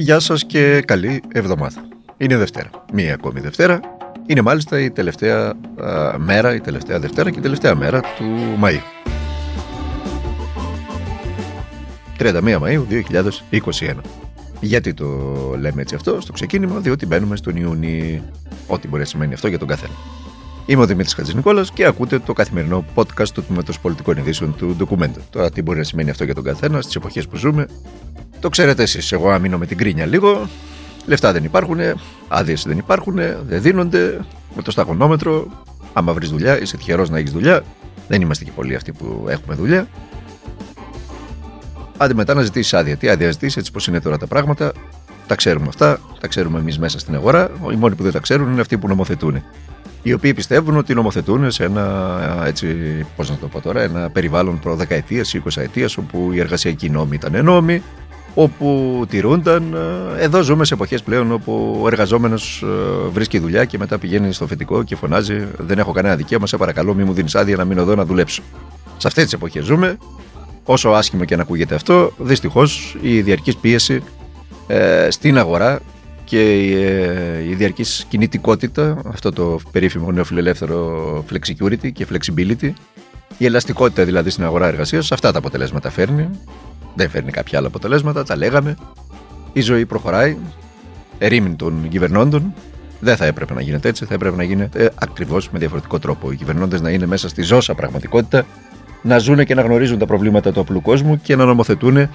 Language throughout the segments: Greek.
Γεια σας και καλή εβδομάδα. Είναι Δευτέρα. Μία ακόμη Δευτέρα. Είναι μάλιστα η τελευταία μέρα, η τελευταία Δευτέρα και η τελευταία μέρα του Μαΐου. 31 Μαΐου 2021. Γιατί το λέμε έτσι αυτό στο ξεκίνημα, διότι μπαίνουμε στον Ιούνι. Ό,τι μπορεί να σημαίνει αυτό για τον καθένα. Είμαι ο Δημήτρης Χατζηνικόλας και ακούτε το καθημερινό podcast του Τμήματος Πολιτικών Ειδήσεων του Documento. Τώρα, τι μπορεί να σημαίνει αυτό για τον καθένα στις εποχές που ζούμε, το ξέρετε εσείς. Εγώ αμήνω με την κρίνια λίγο. Λεφτά δεν υπάρχουν, άδειες δεν υπάρχουν, δεν δίνονται. Με το σταγονόμετρο, άμα βρεις δουλειά, είσαι τυχερός να έχεις δουλειά. Δεν είμαστε και πολλοί αυτοί που έχουμε δουλειά. Άντε μετά να ζητήσεις άδεια. Τι άδεια ζητήσεις, έτσι πώ είναι τώρα τα πράγματα. Τα ξέρουμε αυτά, τα ξέρουμε εμείς μέσα στην αγορά. Οι μόνοι που δεν τα ξέρουν είναι αυτοί που νομοθετούν. Οι οποίοι πιστεύουν ότι νομοθετούν σε ένα, έτσι, πώς να το πω τώρα, ένα περιβάλλον προ δεκαετία ή 20 ετία, όπου οι εργασιακοί νόμοι ήταν νόμοι, όπου τηρούνταν. Εδώ ζούμε σε εποχές πλέον όπου ο εργαζόμενος ε, βρίσκει δουλειά και μετά πηγαίνει στο φετικό και φωνάζει: Δεν έχω κανένα δικαίωμα, σε παρακαλώ, μην μου δίνεις άδεια να μείνω εδώ να δουλέψω. Σε αυτές τις εποχές ζούμε όσο άσχημο και να ακούγεται αυτό, δυστυχώς η διαρκής πίεση ε, στην αγορά και η, ε, η διαρκής κινητικότητα, αυτό το περίφημο νεοφιλελεύθερο flexicurity και flexibility, η ελαστικότητα δηλαδή στην αγορά εργασίας, αυτά τα αποτελέσματα φέρνει. Δεν φέρνει κάποια άλλα αποτελέσματα, τα λέγαμε. Η ζωή προχωράει, ερήμην των κυβερνώντων. Δεν θα έπρεπε να γίνεται έτσι, θα έπρεπε να γίνεται ακριβώς με διαφορετικό τρόπο. Οι κυβερνώντες να είναι μέσα στη ζώσα πραγματικότητα να ζουν και να γνωρίζουν τα προβλήματα του απλού κόσμου και να νομοθετούν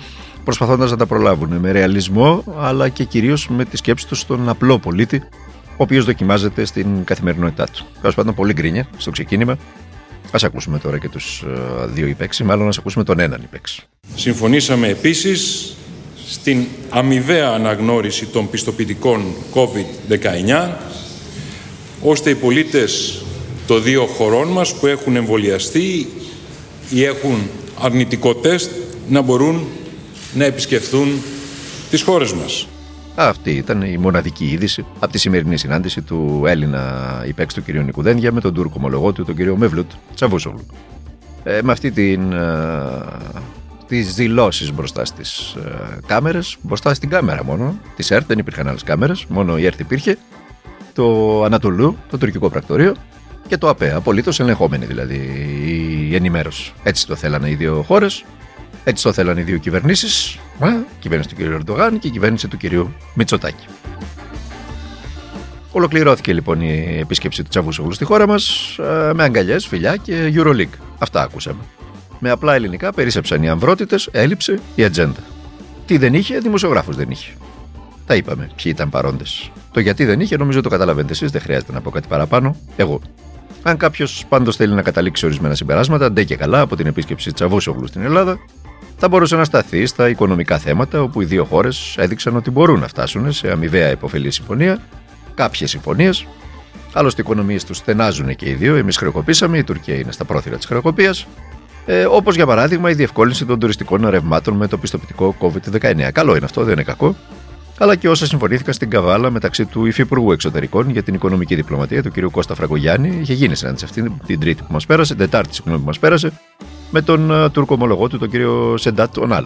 προσπαθώντας να τα προλάβουν με ρεαλισμό αλλά και κυρίως με τη σκέψη τους στον απλό πολίτη ο οποίος δοκιμάζεται στην καθημερινότητά του. Τέλος πάντων, πολύ γκρίνια στο ξεκίνημα. Α ακούσουμε τώρα και τους ε, δύο υπέξι, μάλλον ας ακούσουμε τον έναν υπέξι. Συμφωνήσαμε επίσης στην αμοιβαία αναγνώριση των πιστοποιητικών COVID-19, ώστε οι πολίτες των δύο χωρών μας που έχουν εμβολιαστεί ή έχουν αρνητικό τεστ να μπορούν να επισκεφθούν τις χώρες μας. Αυτή ήταν η μοναδική είδηση από τη σημερινή συνάντηση του Έλληνα υπέξ του κ. Νικουδένδια με τον Τούρκο ομολογό του, τον κ. Μευλούτ Τσαβούσογλου. Ε, με αυτή την. Ε, τις δηλώσεις μπροστά στις ε, κάμερες, μπροστά στην κάμερα μόνο, της ΕΡΤ, δεν υπήρχαν άλλες κάμερες, μόνο η ΕΡΤ υπήρχε, το Ανατολού, το τουρκικό πρακτορείο, και το ΑΠΕ. Απολύτως ελεγχόμενη δηλαδή η ενημέρωση. Έτσι το θέλανε οι δύο χώρες, έτσι το θέλανε οι δύο κυβερνήσεις. Η κυβέρνηση του κ. Ερντογάν και η κυβέρνηση του κ. Μητσοτάκη. Ολοκληρώθηκε λοιπόν η επίσκεψη του Τσαβούσογλου στη χώρα μας ε, με αγκαλιές, φιλιά και Euroleague. Αυτά ακούσαμε. Με απλά ελληνικά περίσεψαν οι αμβρότητες, έλειψε η ατζέντα. Τι δεν είχε, δημοσιογράφου δεν είχε. Τα είπαμε, ποιοι ήταν παρόντες. Το γιατί δεν είχε, νομίζω το καταλαβαίνετε εσείς, δεν χρειάζεται να πω κάτι παραπάνω. Εγώ. Αν κάποιος πάντως θέλει να καταλήξει ορισμένα συμπεράσματα, ντε και καλά από την επίσκεψη Τσαβούσογλου στην Ελλάδα, θα μπορούσε να σταθεί στα οικονομικά θέματα, όπου οι δύο χώρες έδειξαν ότι μπορούν να φτάσουν σε αμοιβαία υποφελή συμφωνία, κάποιες συμφωνίες. Άλλωστε, οι οικονομίες τους στενάζουν και οι δύο. Εμείς χρεοκοπήσαμε, η Τουρκία είναι στα πρόθυρα της χρεοκοπίας. Ε, Όπως για παράδειγμα η διευκόλυνση των τουριστικών ρευμάτων με το πιστοποιητικό COVID-19. Καλό είναι αυτό, δεν είναι κακό αλλά και όσα συμφωνήθηκαν στην Καβάλα μεταξύ του Υφυπουργού Εξωτερικών για την οικονομική διπλωματία, του κ. Κώστα Φραγκογιάννη. Είχε γίνει συνάντηση αυτή την Τρίτη που μας πέρασε, την Τετάρτη συγγνώμη που μας πέρασε, με τον uh, Τούρκο ομολογό του, τον κ. Σεντάτ Ονάλ.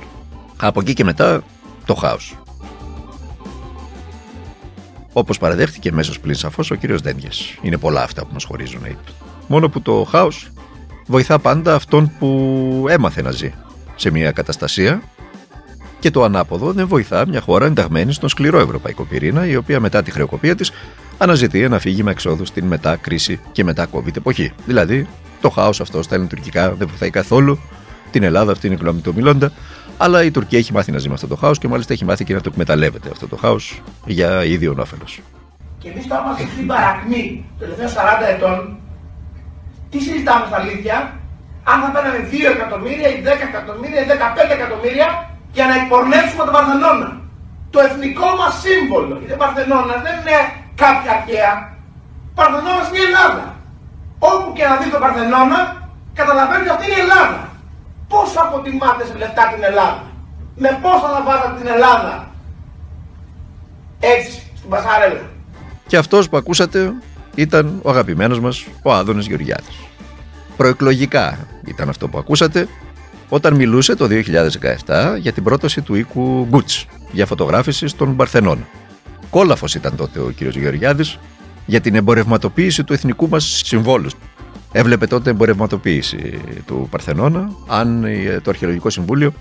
Από εκεί και μετά το χάος. Όπως παραδέχτηκε μέσω πλήν σαφώς ο κ. Δένδια. Είναι πολλά αυτά που μας χωρίζουν, είπε. Μόνο που το χάος βοηθά πάντα αυτόν που έμαθε να ζει σε μια καταστασία και το ανάποδο δεν βοηθά μια χώρα ενταγμένη στον σκληρό ευρωπαϊκό πυρήνα, η οποία μετά τη χρεοκοπία της αναζητεί ένα φύγημα εξόδου στην μετά κρίση και μετά COVID εποχή. Δηλαδή, το χάος αυτό στα ελληνοτουρκικά δεν βοηθάει καθόλου την Ελλάδα, αυτή είναι η γνώμη του μιλώντα, αλλά η Τουρκία έχει μάθει να ζει με αυτό το χάος και μάλιστα έχει μάθει και να το εκμεταλλεύεται αυτό το χάος για ίδιο όφελος. Και εμείς τώρα είμαστε στην παρακμή των τελευταίων 40 ετών. Τι συζητάμε στα αλήθεια, αν θα παίρναμε 2 εκατομμύρια ή 10 εκατομμύρια ή 15 εκατομμύρια για να εκπορνεύσουμε τον Παρθενώνα. Το εθνικό μας σύμβολο. Γιατί ο Παρθενώνα δεν είναι κάποια αρχαία. Ο Παρθενώνας είναι η Ελλάδα. Όπου και να δεις τον Παρθενώνα, καταλαβαίνεις ότι αυτή είναι η Ελλάδα. Πώς αποτιμάτες σε λεφτά την Ελλάδα. Με πόσα θα βάζατε την Ελλάδα. Έτσι, στην Πασαρέλα. Και αυτός που ακούσατε ήταν ο αγαπημένος μας, ο Άδωνης Γεωργιάδης. Προεκλογικά ήταν αυτό που ακούσατε όταν μιλούσε το 2017 για την πρόταση του οίκου Γκούτς για φωτογράφηση στον Παρθενώνα. Κόλαφος ήταν τότε ο κ. Γεωργιάδη για την εμπορευματοποίηση του εθνικού μας συμβόλου. Έβλεπε τότε εμπορευματοποίηση του Παρθενώνα, αν το Αρχαιολογικό Συμβούλιο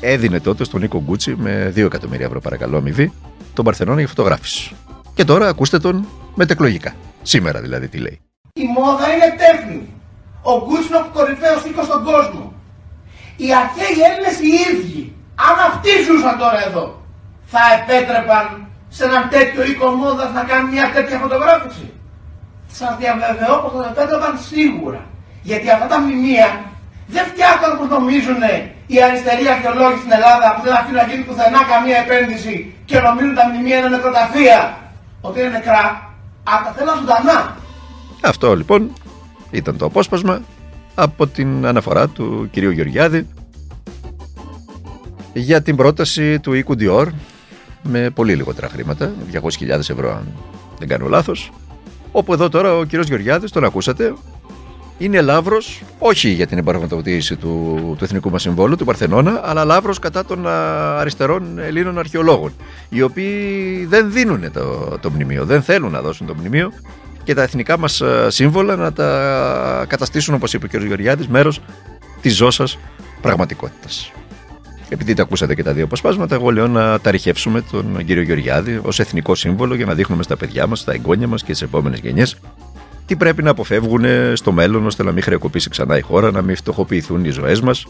έδινε τότε στον Νίκο Γκούτσι με 2 εκατομμύρια ευρώ παρακαλώ αμοιβή τον Παρθενώνα για φωτογράφηση. Και τώρα ακούστε τον μετεκλογικά. Σήμερα δηλαδή τι λέει. Η μόδα είναι τέχνη. Ο Γκούτσι είναι ο κορυφαίος οίκος στον κόσμο. Οι αρχαίοι Έλληνες οι ίδιοι, αν αυτοί ζούσαν τώρα εδώ, θα επέτρεπαν σε έναν τέτοιο οίκο μόδα να κάνει μια τέτοια φωτογράφηση. Σας διαβεβαιώ πως θα το επέτρεπαν σίγουρα. Γιατί αυτά τα μνημεία δεν φτιάχνουν όπως νομίζουν οι αριστεροί αρχαιολόγοι στην Ελλάδα που δεν αφήνουν να γίνει πουθενά καμία επένδυση και νομίζουν τα μνημεία είναι νεκροταφεία. Ότι είναι νεκρά. Αλλά τα θέλουν ζωντανά. Αυτό λοιπόν ήταν το απόσπασμα από την αναφορά του κυρίου Γεωργιάδη για την πρόταση του οίκου Dior με πολύ λιγότερα χρήματα, 200.000 ευρώ αν δεν κάνω λάθος, όπου εδώ τώρα ο κύριος Γεωργιάδης, τον ακούσατε, είναι λαύρος όχι για την εμπαραγματοποίηση του, του εθνικού μας συμβόλου, του Παρθενώνα, αλλά λαύρος κατά των αριστερών Ελλήνων αρχαιολόγων, οι οποίοι δεν δίνουν το, το μνημείο, δεν θέλουν να δώσουν το μνημείο και τα εθνικά μας σύμβολα να τα καταστήσουν, όπως είπε ο κ. Γεωργιάδης, μέρος της ζώσας πραγματικότητας. Επειδή τα ακούσατε και τα δύο αποσπάσματα, εγώ λέω να τα ρηχεύσουμε τον κύριο Γεωργιάδη ως εθνικό σύμβολο για να δείχνουμε στα παιδιά μας, στα εγγόνια μας και στι επόμενες γενιές τι πρέπει να αποφεύγουν στο μέλλον ώστε να μην χρεοκοπήσει ξανά η χώρα, να μην φτωχοποιηθούν οι ζωές μας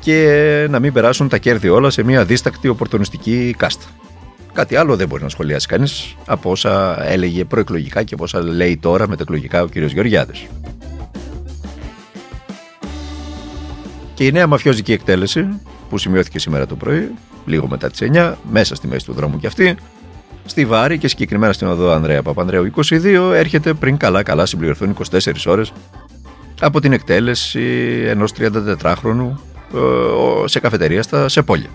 και να μην περάσουν τα κέρδη όλα σε μια δίστακτη οπορτονιστική κάστα. Κάτι άλλο δεν μπορεί να σχολιάσει κανείς από όσα έλεγε προεκλογικά και από όσα λέει τώρα μετεκλογικά ο κ. Γεωργιάδης. Και η νέα μαφιόζικη εκτέλεση που σημειώθηκε σήμερα το πρωί, λίγο μετά τις 9, μέσα στη μέση του δρόμου κι αυτή, στη Βάρη και συγκεκριμένα στην οδό Ανδρέα Παπανδρέου 22, έρχεται πριν καλά-καλά συμπληρωθούν 24 ώρες από την εκτέλεση ενός 34χρονου ε, σε καφετερία στα Σεπόλια.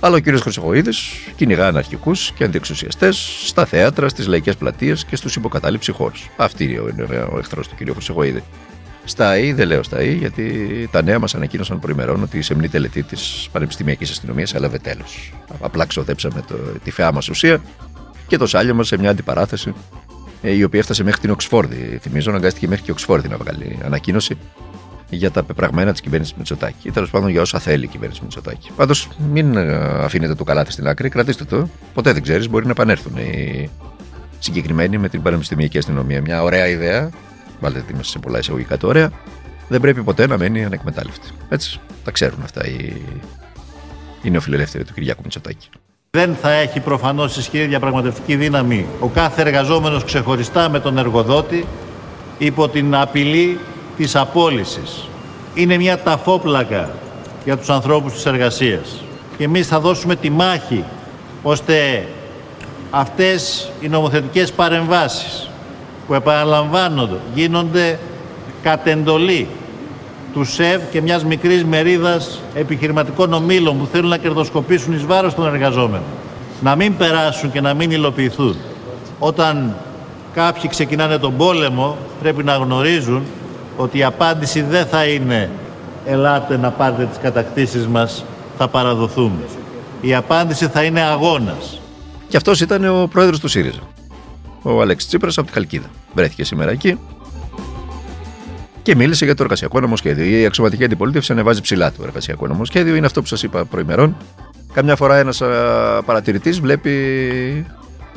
Αλλά ο κ. Χρυσοχοίδης κυνηγά αναρχικούς και αντιεξουσιαστές στα θέατρα, στις λαϊκές πλατείες και στους υποκατάληψη χώρους. Αυτή είναι ο εχθρός του κ. Χρυσοχοίδη. Στα ΑΕ, δεν λέω στα ΑΕ, γιατί τα νέα μας ανακοίνωσαν προημερών ότι η σεμνή τελετή της Πανεπιστημιακής Αστυνομίας έλαβε τέλος. Απλά ξοδέψαμε το, τη φαιά μας ουσία και το σάλιο μας σε μια αντιπαράθεση ε, η οποία έφτασε μέχρι την Οξφόρδη. Θυμίζω, αναγκάστηκε μέχρι και η Οξφόρδη να βγάλει ανακοίνωση για τα πεπραγμένα της κυβέρνησης Μητσοτάκη ή τέλος πάντων για όσα θέλει η κυβέρνηση Μητσοτάκη. Πάντως, μην ε, αφήνετε το καλάθι στην άκρη, κρατήστε το. Ποτέ δεν ξέρεις, μπορεί να επανέλθουν οι συγκεκριμένοι με την Πανεπιστημιακή Αστυνομία. Μια ωραία ιδέα, βάλτε τη μέσα σε πολλά εισαγωγικά το ωραία, δεν πρέπει ποτέ να μένει ανεκμετάλλευτη. Έτσι, τα ξέρουν αυτά οι, οι νεοφιλελεύθεροι του Κυριάκου Μητσοτάκη. Δεν θα έχει προφανώς ισχυρή διαπραγματευτική δύναμη ο κάθε εργαζόμενος ξεχωριστά με τον εργοδότη υπό την απειλή της απόλυσης. Είναι μια ταφόπλακα για τους ανθρώπους της εργασίας. Και εμείς θα δώσουμε τη μάχη ώστε αυτές οι νομοθετικές παρεμβάσεις που επαναλαμβάνονται γίνονται κατ' εντολή του ΣΕΒ και μιας μικρής μερίδας επιχειρηματικών ομίλων που θέλουν να κερδοσκοπήσουν εις βάρος των εργαζόμενων. Να μην περάσουν και να μην υλοποιηθούν. Όταν κάποιοι ξεκινάνε τον πόλεμο πρέπει να γνωρίζουν ότι η απάντηση δεν θα είναι «ελάτε να πάρετε τις κατακτήσεις μας, θα παραδοθούμε». Η απάντηση θα είναι αγώνας. Και αυτός ήταν ο πρόεδρος του ΣΥΡΙΖΑ. Ο Αλέξης Τσίπρας από τη Χαλκίδα. Βρέθηκε σήμερα εκεί και μίλησε για το εργασιακό νομοσχέδιο. Η αξιωματική αντιπολίτευση ανεβάζει ψηλά το εργασιακό νομοσχέδιο. Είναι αυτό που σας είπα προημερών. Καμιά φορά ένας παρατηρητής βλέπει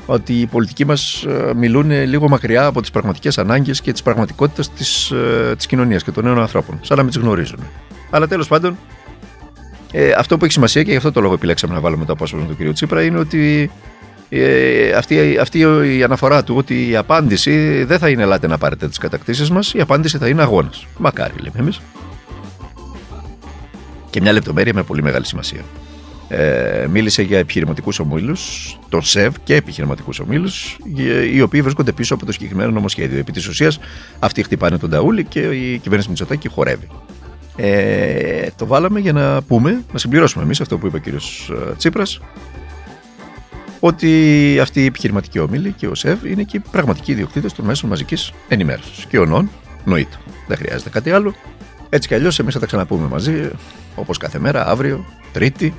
ότι οι πολιτικοί μας μιλούν λίγο μακριά από τις πραγματικές ανάγκες και τις πραγματικότητες της της κοινωνίας και των νέων ανθρώπων, σαν να μην τις γνωρίζουν. Αλλά τέλος πάντων, ε, αυτό που έχει σημασία και γι' αυτό το λόγο επιλέξαμε να βάλουμε το απόσπασμα του κ. Τσίπρα είναι ότι ε, αυτή, αυτή η αναφορά του ότι η απάντηση δεν θα είναι ελάτε να πάρετε τις κατακτήσεις μας, η απάντηση θα είναι αγώνας. Μακάρι λέμε εμείς. Και μια λεπτομέρεια με πολύ μεγάλη σημασία. Ε, μίλησε για επιχειρηματικούς ομίλους, τον ΣΕΒ και επιχειρηματικούς ομίλους, οι οποίοι βρίσκονται πίσω από το συγκεκριμένο νομοσχέδιο. Επί της ουσίας αυτοί χτυπάνε τον Ταούλη και η κυβέρνηση Μητσοτάκη χορεύει. Ε, το βάλαμε για να πούμε, να συμπληρώσουμε εμείς αυτό που είπε ο κύριος ε, Τσίπρας, ότι αυτή η επιχειρηματική όμιλη και ο ΣΕΒ είναι και οι πραγματικοί ιδιοκτήτες των μέσων μαζικής ενημέρωσης. Και ο ΝΟΝ νοείται. Δεν χρειάζεται κάτι άλλο. Έτσι κι αλλιώς εμείς θα τα ξαναπούμε μαζί, όπως κάθε μέρα, αύριο, Τρίτη,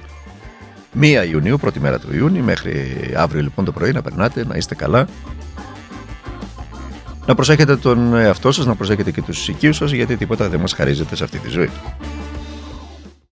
1 Ιουνίου, πρώτη μέρα του Ιούνιου, μέχρι αύριο λοιπόν το πρωί να περνάτε, να είστε καλά. Να προσέχετε τον εαυτό σας, να προσέχετε και τους οικείους σας, γιατί τίποτα δεν μας χαρίζεται σε αυτή τη ζωή.